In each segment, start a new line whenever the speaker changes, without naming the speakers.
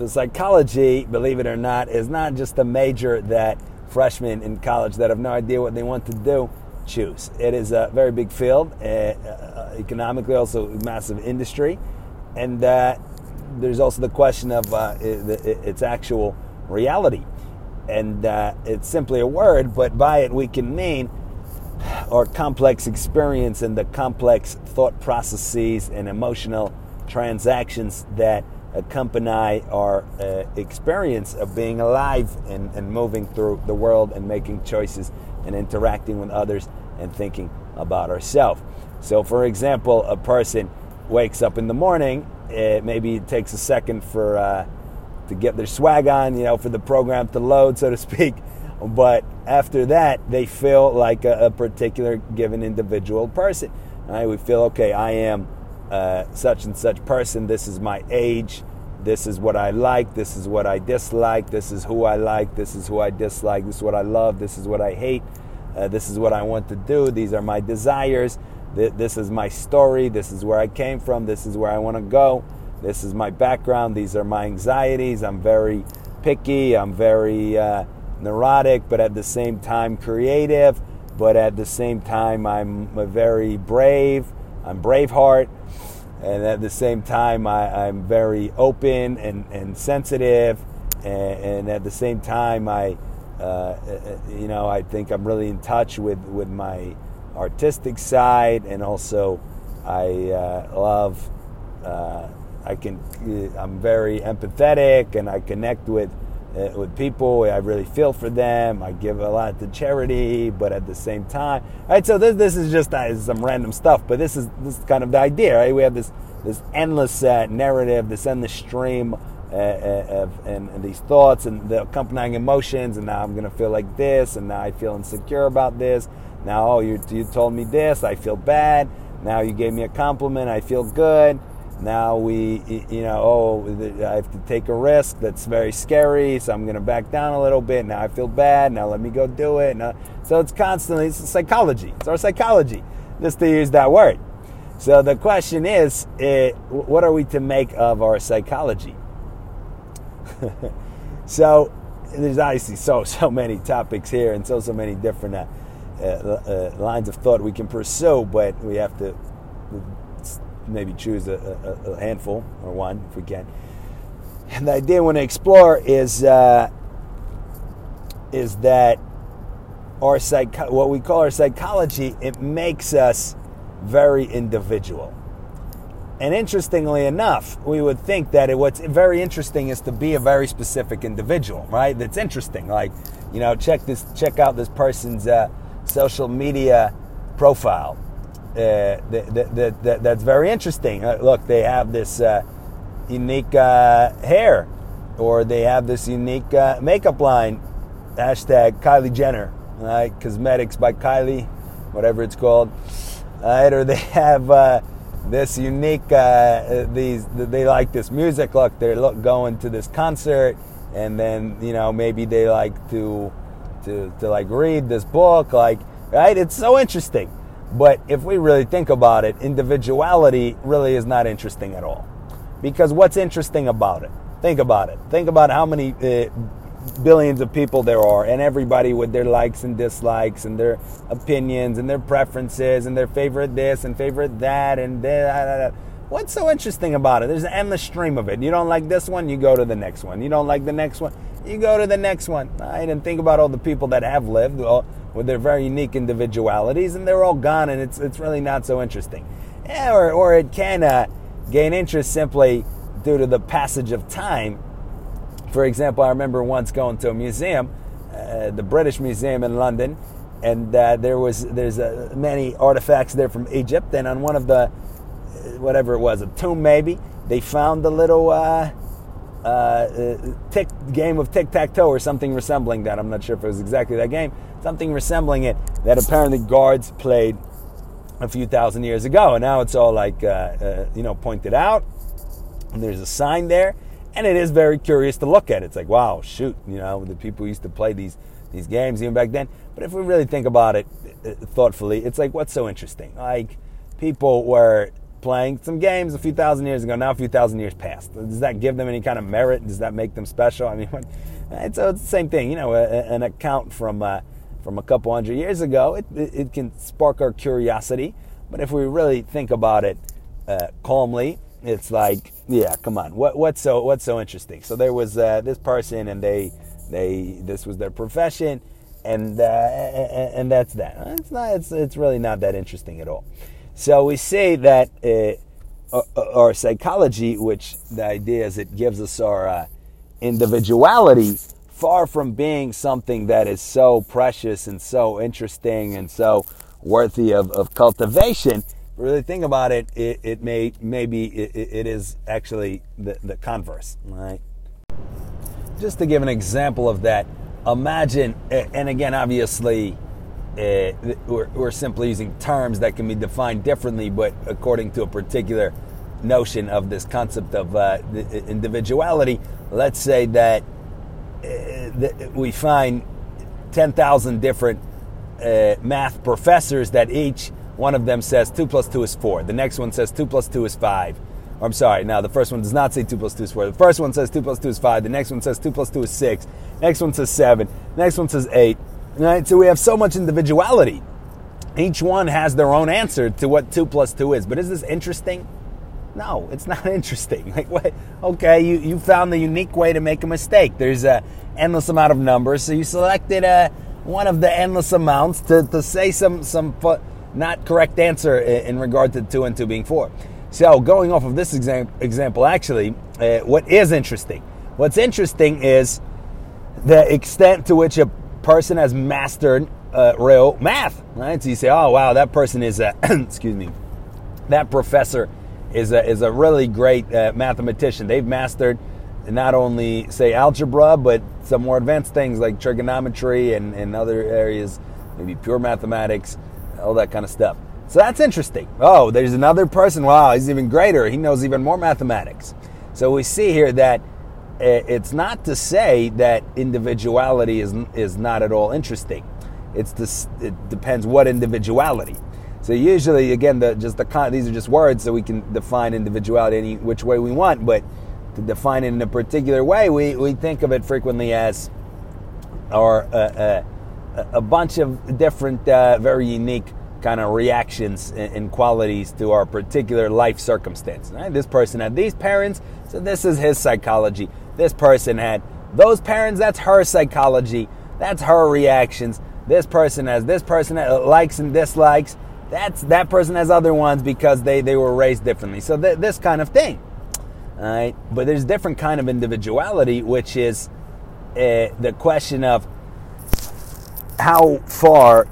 the psychology, believe it or not, is not just a major that freshmen in college that have no idea what they want to do choose. It is a very big field, uh, economically, also a massive industry, and uh, there's also the question of uh, its actual reality. And it's simply a word, but by it we can mean our complex experience and the complex thought processes and emotional transactions that accompany our uh, experience of being alive and, and moving through the world and making choices and interacting with others and thinking about ourselves. So, for example, a person wakes up in the morning, uh, maybe it takes a second for uh, to get their swag on, you know, for the program to load, so to speak. But after that, they feel like a, a particular given individual person. Right? We feel okay. I am uh, such and such person. This is my age. This is what I like. This is what I dislike. This is who I like. This is who I dislike. This is what I love. This is what I hate. Uh, this is what I want to do. These are my desires. Th- this is my story. This is where I came from. This is where I want to go. This is my background. These are my anxieties. I'm very picky. I'm very uh, neurotic, but at the same time creative. But at the same time, I'm very brave. I'm Braveheart and at the same time I, am very open and, and sensitive and, and, at the same time I uh, uh, you know I think I'm really in touch with, with my artistic side and also I uh, love uh, I can I'm very empathetic and I connect with uh, with people. I really feel for them. I give a lot to charity, but at the same time, all right. So this this is just uh, some random stuff, but this is this is kind of the idea, right? We have this this endless uh, narrative, this endless stream uh, uh of and, and, these thoughts and the accompanying emotions, and now I'm going to feel like this, and now I feel insecure about this. Now, oh, you you told me this, I feel bad. Now you gave me a compliment, I feel good now we, you know, oh, I have to take a risk that's very scary, so I'm going to back down a little bit. Now I feel bad. Now let me go do it. Now, so it's constantly it's psychology. It's our psychology, just to use that word. So the question is, uh, what are we to make of our psychology? so there's obviously so so many topics here, and so so many different uh, uh, uh lines of thought we can pursue, but we have to maybe choose a, a, a, handful or one if we can. And the idea I want to explore is uh, is that our psych- what we call our psychology it makes us very individual. And interestingly enough, we would think that it, what's very interesting is to be a very specific individual, right? That's interesting. Like, you know, check this, check out this person's uh, social media profile uh, that, that, that, that's very interesting. Uh, look, they have this uh, unique uh, hair, or they have this unique uh, makeup line. Hashtag Kylie Jenner, right? Cosmetics by Kylie, whatever it's called. Right? Or they have this unique. these they like this music. Look, they're look, going to this concert, and then you know maybe they like to to to like read this book. Like, right? It's so interesting but if we really think about it, individuality really is not interesting at all. Because what's interesting about it? Think about it. Think about how many uh, billions of people there are, and everybody with their likes and dislikes, and their opinions, and their preferences, and their favorite this and favorite that, and that. What's so interesting about it? There's an endless stream of it. You don't like this one, you go to the next one. You don't like the next one, you go to the next one. I Right? And think about all the people that have lived with their very unique individualities, and they're all gone, and it's it's really not so interesting. Yeah, or or it can uh, gain interest simply due to the passage of time. For example, I remember once going to a museum, uh, the British Museum in London, and uh, there was there's uh, many artifacts there from Egypt, and on one of the uh, whatever it was, a tomb maybe, they found the little uh, uh, tick game of tic tac toe or something resembling that. I'm not sure if it was exactly that game, something resembling it that apparently guards played a few thousand years ago, and now it's all like uh, uh, you know pointed out. And there's a sign there, and it is very curious to look at. It's like wow, shoot, you know, the people used to play these these games even back then. But if we really think about it uh, thoughtfully, it's like what's so interesting? Like people were playing some games a few thousand years ago. Now a few thousand years past. Does that give them any kind of merit? Does that make them special? I mean, it's, it's the same thing. You know, an account from uh, from a couple hundred years ago, it, it, can spark our curiosity. But if we really think about it uh, calmly, it's like, yeah, come on, what, what's so what's so interesting? So there was uh, this person, and they they this was their profession, and uh, and that's that. It's not. It's it's really not that interesting at all. So we say that uh, our psychology, which the idea is it gives us our uh, individuality, far from being something that is so precious and so interesting and so worthy of, of cultivation. Really think about it, it, it may maybe it, it is actually the, the converse, right? Just to give an example of that, imagine, and again, obviously, uh, we're, we're, simply using terms that can be defined differently, but according to a particular notion of this concept of uh, individuality. Let's say that we find 10,000 different uh, math professors that each one of them says 2 plus 2 is 4. The next one says 2 plus 2 is 5. I'm sorry, now the first one does not say 2 plus 2 is 4. The first one says 2 plus 2 is 5. The next one says 2 plus 2 is 6. Next one says 7. Next one says 8. Right? So we have so much individuality. Each one has their own answer to what 2 plus 2 is. But is this interesting? No, it's not interesting. Like, what? Okay, you, you found the unique way to make a mistake. There's a endless amount of numbers, so you selected a, uh, one of the endless amounts to, to say some some not correct answer in, in regard to two and two being four. So, going off of this exam, example, actually, uh, what is interesting? What's interesting is the extent to which a person has mastered uh, real math. Right? So you say, "Oh, wow, that person is a excuse me, that professor." Is a, is a really great uh, mathematician. They've mastered not only, say, algebra, but some more advanced things like trigonometry and, and other areas, maybe pure mathematics, all that kind of stuff. So that's interesting. Oh, there's another person. Wow, he's even greater. He knows even more mathematics. So we see here that uh, it's not to say that individuality is, is not at all interesting. It's this, it depends what individuality. So usually, again, the, just the these are just words, so we can define individuality any which way we want. But to define it in a particular way, we, we think of it frequently as or uh, a bunch of different, uh, very unique kind of reactions and, and, qualities to our particular life circumstance. Right? This person had these parents, so this is his psychology. This person had those parents, that's her psychology. That's her reactions. This person has this person likes and dislikes that's that person has other ones because they they were raised differently. So th- this kind of thing, all right. But there's different kind of individuality, which is uh, the question of how far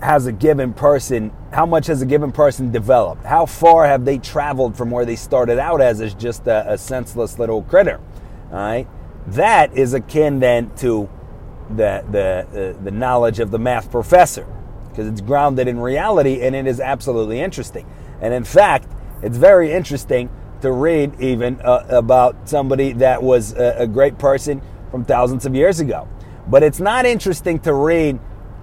has a given person, how much has a given person developed? How far have they traveled from where they started out as as just a, a senseless little critter? All right. That is akin then to the the uh, the knowledge of the math professor because it's grounded in reality and it is absolutely interesting. And in fact, it's very interesting to read even uh, about somebody that was a, a, great person from thousands of years ago. But it's not interesting to read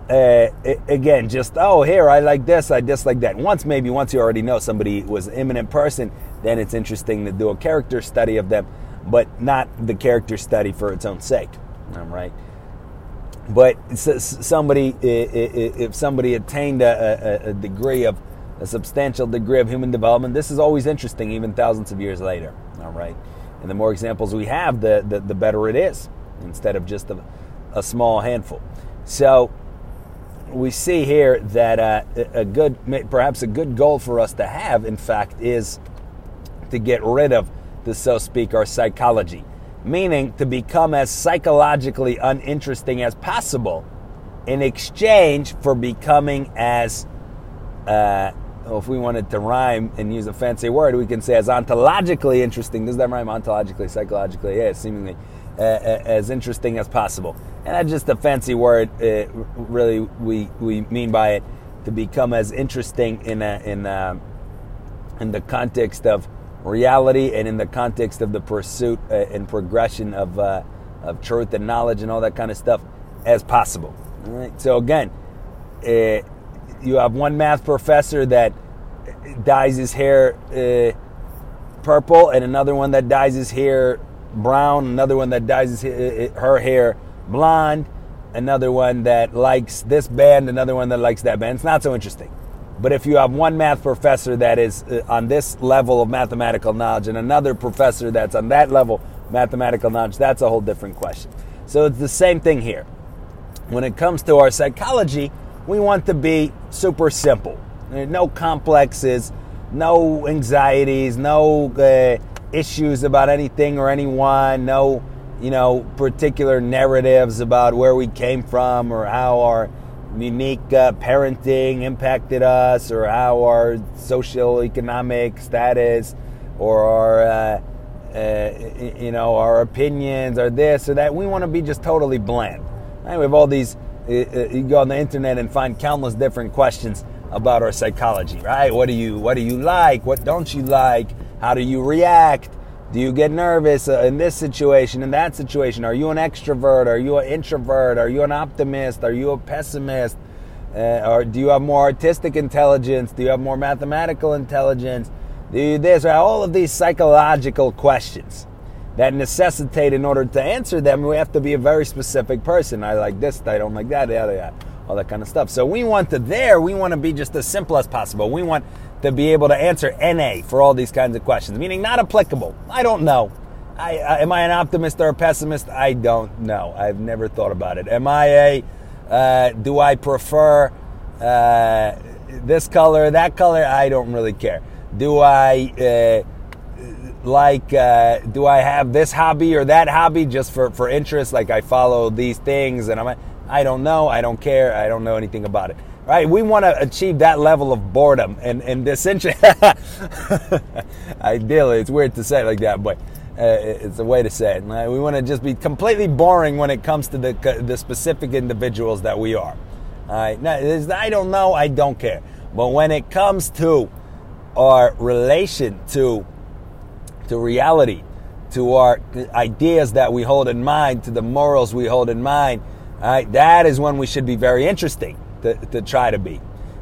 uh, again, just oh here I like this, I dislike that. Once maybe once you already know somebody was an eminent person, then it's interesting to do a character study of them, but not the character study for its own sake. All right. But somebody, if somebody attained a, a, degree of a substantial degree of human development, this is always interesting, even thousands of years later. All right, and the more examples we have, the the, the better it is, instead of just a, a small handful. So we see here that uh, a good, perhaps a good goal for us to have, in fact, is to get rid of the so speak our psychology meaning to become as psychologically uninteresting as possible in exchange for becoming as, uh, well, if we wanted to rhyme and use a fancy word, we can say as ontologically interesting. Does that rhyme ontologically, psychologically? Yeah, seemingly uh, uh, as interesting as possible. And that's just a fancy word. Uh, really, we, we mean by it to become as interesting in a, in a, in the context of reality and in the context of the pursuit uh, and progression of, uh, of truth and knowledge and all that kind of stuff as possible. All right. So again, uh, you have one math professor that dyes his hair uh, purple, and another one that dyes his hair brown, another one that dyes his, uh, her hair blonde, another one that likes this band, another one that likes that band. It's not so interesting. But if you have one math professor that is uh, on this level of mathematical knowledge and another professor that's on that level mathematical knowledge, that's a whole different question. So it's the same thing here. When it comes to our psychology, we want to be super simple. No complexes, no anxieties, no uh, issues about anything or anyone, no, you know, particular narratives about where we came from or how our unique uh, parenting impacted us or how our social economic status or our uh, uh, you know, our opinions or this or that. We want to be just totally bland. Right? We have all these, you go on the internet and find countless different questions about our psychology, right? What do you, what do you like? What don't you like? How do you react? Do you get nervous uh, in this situation, in that situation? Are you an extrovert? Are you an introvert? Are you an optimist? Are you a pessimist? Uh, or do you have more artistic intelligence? Do you have more mathematical intelligence? Do you this? All of these psychological questions that necessitate, in order to answer them, we have to be a very specific person. I like this, I don't like that, all that kind of stuff. So we want to there, we want to be just as simple as possible. We want to be able to answer NA for all these kinds of questions, meaning not applicable. I don't know. I, am I an optimist or a pessimist? I don't know. I've never thought about it. Am I a, uh, do I prefer uh, this color, that color? I don't really care. Do I uh, like, uh, do I have this hobby or that hobby just for, for interest? Like I follow these things and I'm, I don't know, I don't care, I don't know anything about it. Right? We want to achieve that level of boredom and, and essentially, ideally, it's weird to say it like that, but uh, it's a way to say it. Right? We want to just be completely boring when it comes to the, the specific individuals that we are. All right? Now, I don't know, I don't care. But when it comes to our relation to to reality, to our ideas that we hold in mind, to the morals we hold in mind. All right, that is when we should be very interesting to, to try to be.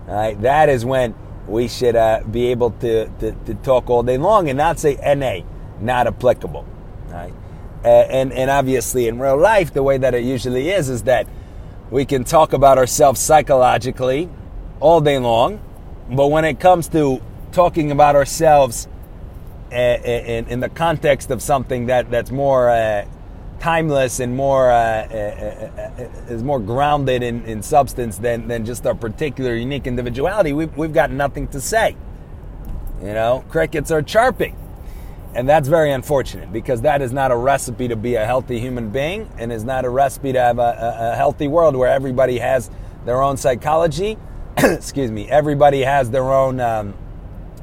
All right, that is when we should uh, be able to, to, to, talk all day long and not say NA, not applicable. All right, uh, and and obviously in real life, the way that it usually is is that we can talk about ourselves psychologically all day long, but when it comes to talking about ourselves in, in the context of something that, that's more uh, timeless and more uh, uh, uh, is more grounded in, in substance than, than just our particular unique individuality, we've, we've got nothing to say. You know, crickets are chirping. And that's very unfortunate because that is not a recipe to be a healthy human being and is not a recipe to have a, a healthy world where everybody has their own psychology. Excuse me. Everybody has their own um,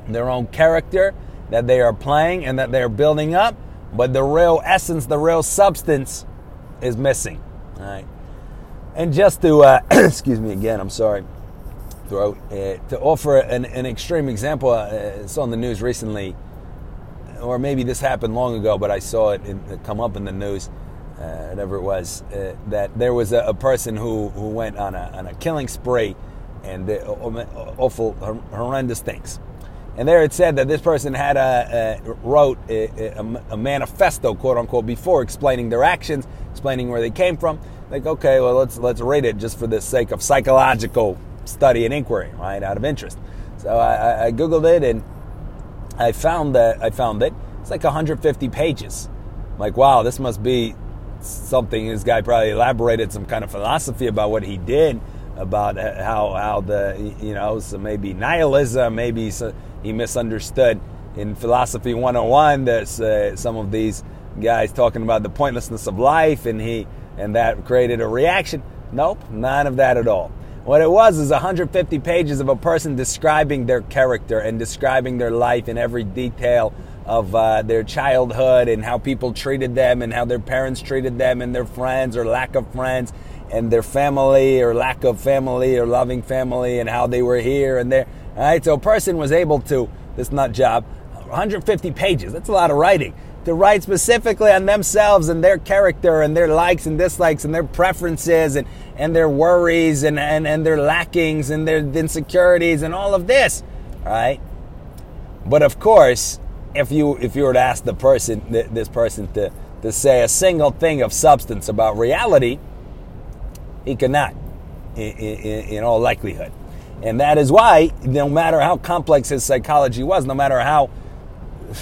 their own character that they are playing and that they're building up, but the real essence, the real substance is missing. All right. And just to, uh, excuse me again, I'm sorry, throat, uh, to offer an, an extreme example, uh, it's on the news recently, or maybe this happened long ago, but I saw it, in, it come up in the news, uh, whatever it was, uh, that there was a, a, person who, who went on a, on a killing spree and uh, awful, horrendous things. And there it said that this person had a, a wrote a, a, manifesto, quote unquote, before explaining their actions, explaining where they came from. Like, okay, well, let's let's rate it just for the sake of psychological study and inquiry, right, out of interest. So I, I googled it and I found that I found it. It's like 150 pages. I'm like, wow, this must be something. This guy probably elaborated some kind of philosophy about what he did about how how the you know so maybe nihilism, maybe he misunderstood. In philosophy 101 there's uh, some of these guys talking about the pointlessness of life and he and that created a reaction. Nope none of that at all. What it was is 150 pages of a person describing their character and describing their life in every detail of uh, their childhood and how people treated them and how their parents treated them and their friends or lack of friends and their family or lack of family or loving family and how they were here and there all right, so a person was able to, this nut job, 150 pages, that's a lot of writing, to write specifically on themselves and their character and their likes and dislikes and their preferences and, and their worries and, and, and their lackings and their insecurities and all of this. All right? But of course, if you if you were to ask the person this person to to say a single thing of substance about reality, he cannot, in, in, in all likelihood. And that is why, no matter how complex his psychology was, no matter how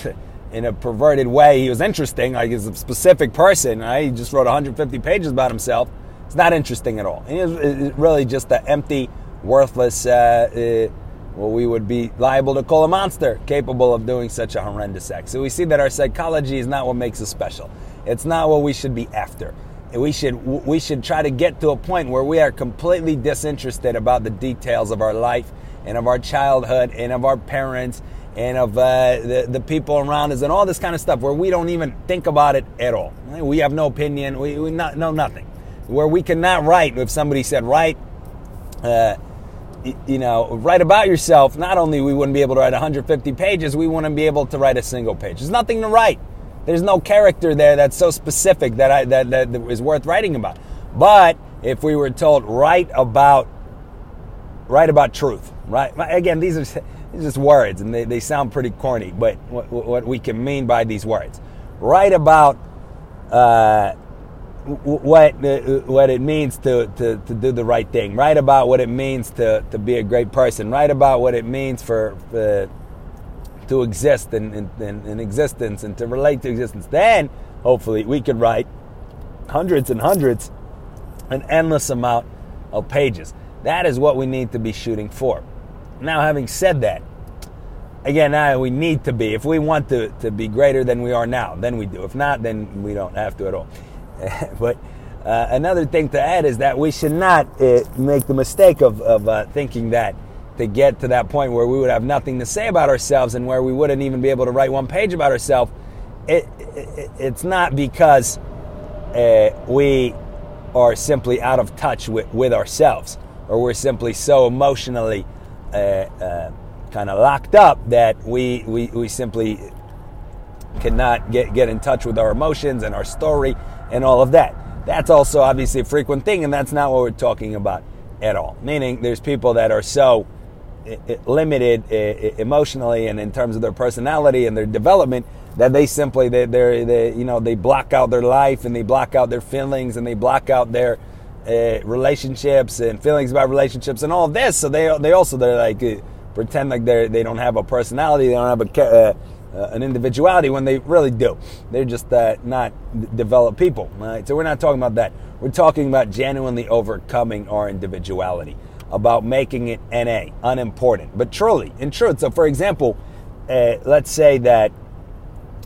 in a perverted way he was interesting, like he's a specific person, right? He just wrote 150 pages about himself. It's not interesting at all. Is really just an empty, worthless, uh, uh, what we would be liable to call a monster, capable of doing such a horrendous act. So we see that our psychology is not what makes us special. It's not what we should be after. We should we should try to get to a point where we are completely disinterested about the details of our life and of our childhood and of our parents and of uh, the, the people around us and all this kind of stuff where we don't even think about it at all. We have no opinion. We, we not, know nothing. Where we cannot write, if somebody said, write, uh, you know, write about yourself, not only we wouldn't be able to write 150 pages, we wouldn't be able to write a single page. There's nothing to write. There's no character there that's so specific that, I, that, that is worth writing about. But if we were told, write about, write about truth, right? Again, these are just words and they, they sound pretty corny, but what, what we can mean by these words. Write about uh, what what it means to, to, to do the right thing. Write about what it means to, to be a great person. Write about what it means for, for to exist in, in, in, existence and to relate to existence. Then, hopefully, we could write hundreds and hundreds, an endless amount of pages. That is what we need to be shooting for. Now, having said that, again, now we need to be. If we want to, to be greater than we are now, then we do. If not, then we don't have to at all. but uh, another thing to add is that we should not uh, make the mistake of, of uh, thinking that to get to that point where we would have nothing to say about ourselves and where we wouldn't even be able to write one page about ourselves. It, it, it's not because uh, we are simply out of touch with, with ourselves or we're simply so emotionally uh, uh, kind of locked up that we, we, we simply cannot get, get in touch with our emotions and our story and all of that. That's also obviously a frequent thing, and that's not what we're talking about at all. Meaning, there's people that are so limited emotionally and in terms of their personality and their development that they simply they they they you know they block out their life and they block out their feelings and they block out their uh, relationships and feelings about relationships and all this. So they they also they're like uh, pretend like they they don't have a personality, they don't have a uh, uh, an individuality when they really do. They're just uh, not developed people. Right? So we're not talking about that. We're talking about genuinely overcoming our individuality, about making it NA, unimportant, but truly, in truth. So, for example, uh, let's say that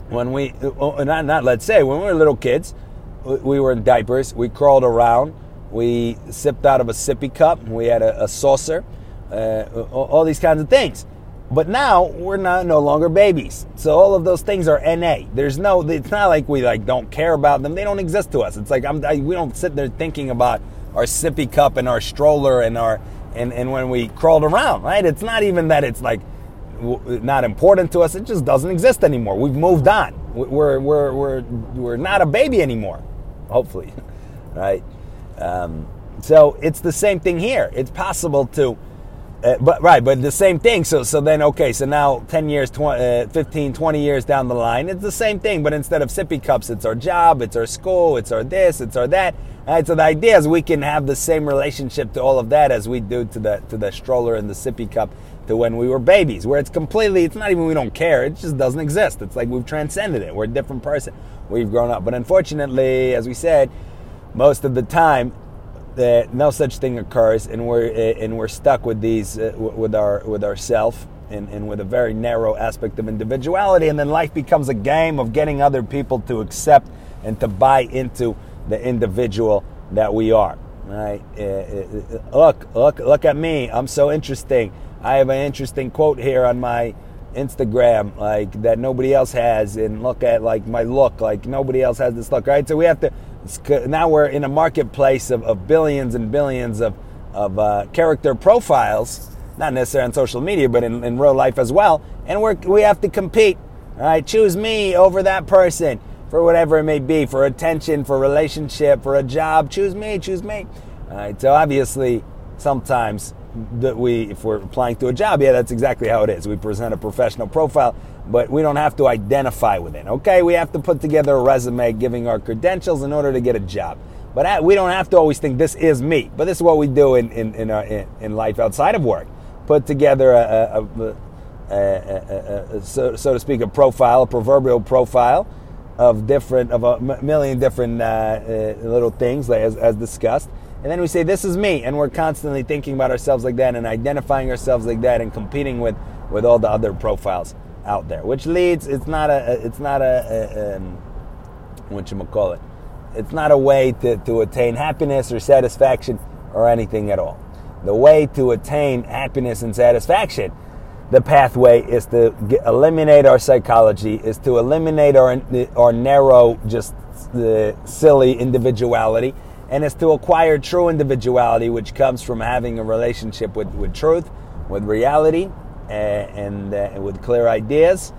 when we, uh, not, not let's say, when we were little kids, we were in diapers, we crawled around, we sipped out of a sippy cup, we had a, a saucer, uh, all these kinds of things. But now we're not no longer babies. So all of those things are NA. There's no. It's not like we like don't care about them. They don't exist to us. It's like. I, we don't sit there thinking about our sippy cup and our stroller and our and and when we crawled around. Right. It's not even that it's like not important to us. It just doesn't exist anymore. We've moved on. We're we're we're we're not a baby anymore. Hopefully, right. Um, so it's the same thing here. It's possible to uh, but right, but the same thing. So so then okay, so now 10 years, 20, uh, 15, 20 years down the line, it's the same thing, but instead of sippy cups, it's our job, it's our school, it's our this, it's our that. Right, so the idea is we can have the same relationship to all of that as we do to the to the stroller and the sippy cup to when we were babies, where it's completely it's not even we don't care, it just doesn't exist. It's like we've transcended it. We're a different person. We've grown up. But unfortunately, as we said, most of the time that no such thing occurs, and we're eh, and we're stuck with these uh, with our with ourself and, and with a very narrow aspect of individuality, and then life becomes a game of getting other people to accept and to buy into the individual that we are. Right? Uh, look, look, look at me! I'm so interesting. I have an interesting quote here on my Instagram, like that nobody else has, and look at like my look, like nobody else has this look. Right? So we have to now we're in a marketplace of, of billions and billions of, of uh, character profiles, not necessarily on social media, but in, in real life as well. And we're, we have to compete. All right, choose me over that person for whatever it may be, for attention, for relationship, for a job. Choose me, choose me. All right, so obviously, sometimes that we, if we're applying to a job, yeah, that's exactly how it is. We present a professional profile, but we don't have to identify with it. Okay, we have to put together a resume giving our credentials in order to get a job. But we don't have to always think this is me. But this is what we do in in in, our, in, in life outside of work. Put together a, a, a, a so, so to speak, a profile, a proverbial profile of different of a million different uh, uh, little things as, as discussed. And then we say this is me and we're constantly thinking about ourselves like that and identifying ourselves like that and competing with with all the other profiles out there which leads it's not a it's not a, a um, what you call it it's not a way to, to attain happiness or satisfaction or anything at all. The way to attain happiness and satisfaction the pathway is to get, eliminate our psychology, is to eliminate our, our narrow, just the silly individuality, and is to acquire true individuality, which comes from having a relationship with, with truth, with reality, uh, and, uh, with clear ideas,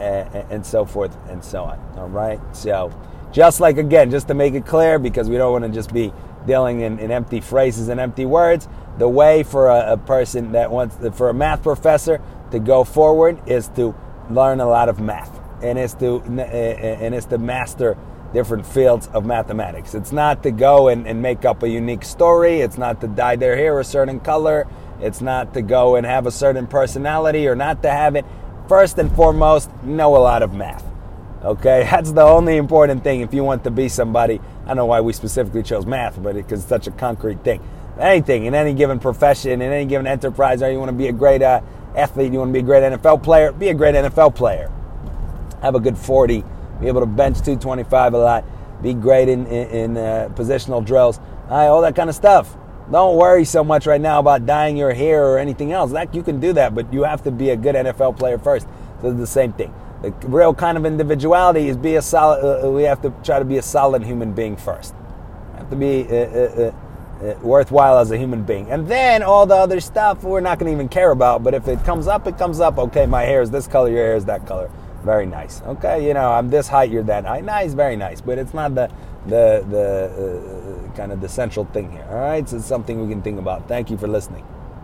uh, and so forth and so on. All right? So, just like again, just to make it clear, because we don't want to just be dealing in, in empty phrases and empty words, the way for a, a, person that wants for a math professor to go forward is to learn a lot of math and is to eh, eh, and is to master different fields of mathematics. It's not to go and, and make up a unique story. It's not to dye their hair a certain color. It's not to go and have a certain personality or not to have it. First and foremost, know a lot of math. Okay, that's the only important thing if you want to be somebody. I don't know why we specifically chose math, but because it's such a concrete thing anything in any given profession, in any given enterprise, or you want to be a great uh, athlete, you want to be a great NFL player, be a great NFL player. Have a good 40, be able to bench 225 a lot, be great in, in, in uh, positional drills, all that kind of stuff. Don't worry so much right now about dyeing your hair or anything else. That you can do that, but you have to be a good NFL player first. So it's the same thing. The real kind of individuality is be a solid. Uh, we have to try to be a solid human being first. have to be uh, uh, uh uh, worthwhile as a human being. And then all the other stuff we're not going to even care about. But if it comes up, it comes up. Okay, my hair is this color, your hair is that color. Very nice. Okay, you know I'm this height, you're that height. Nice, very nice. But it's not the the the uh, kind of the central thing here. All right, so it's something we can think about. Thank you for listening.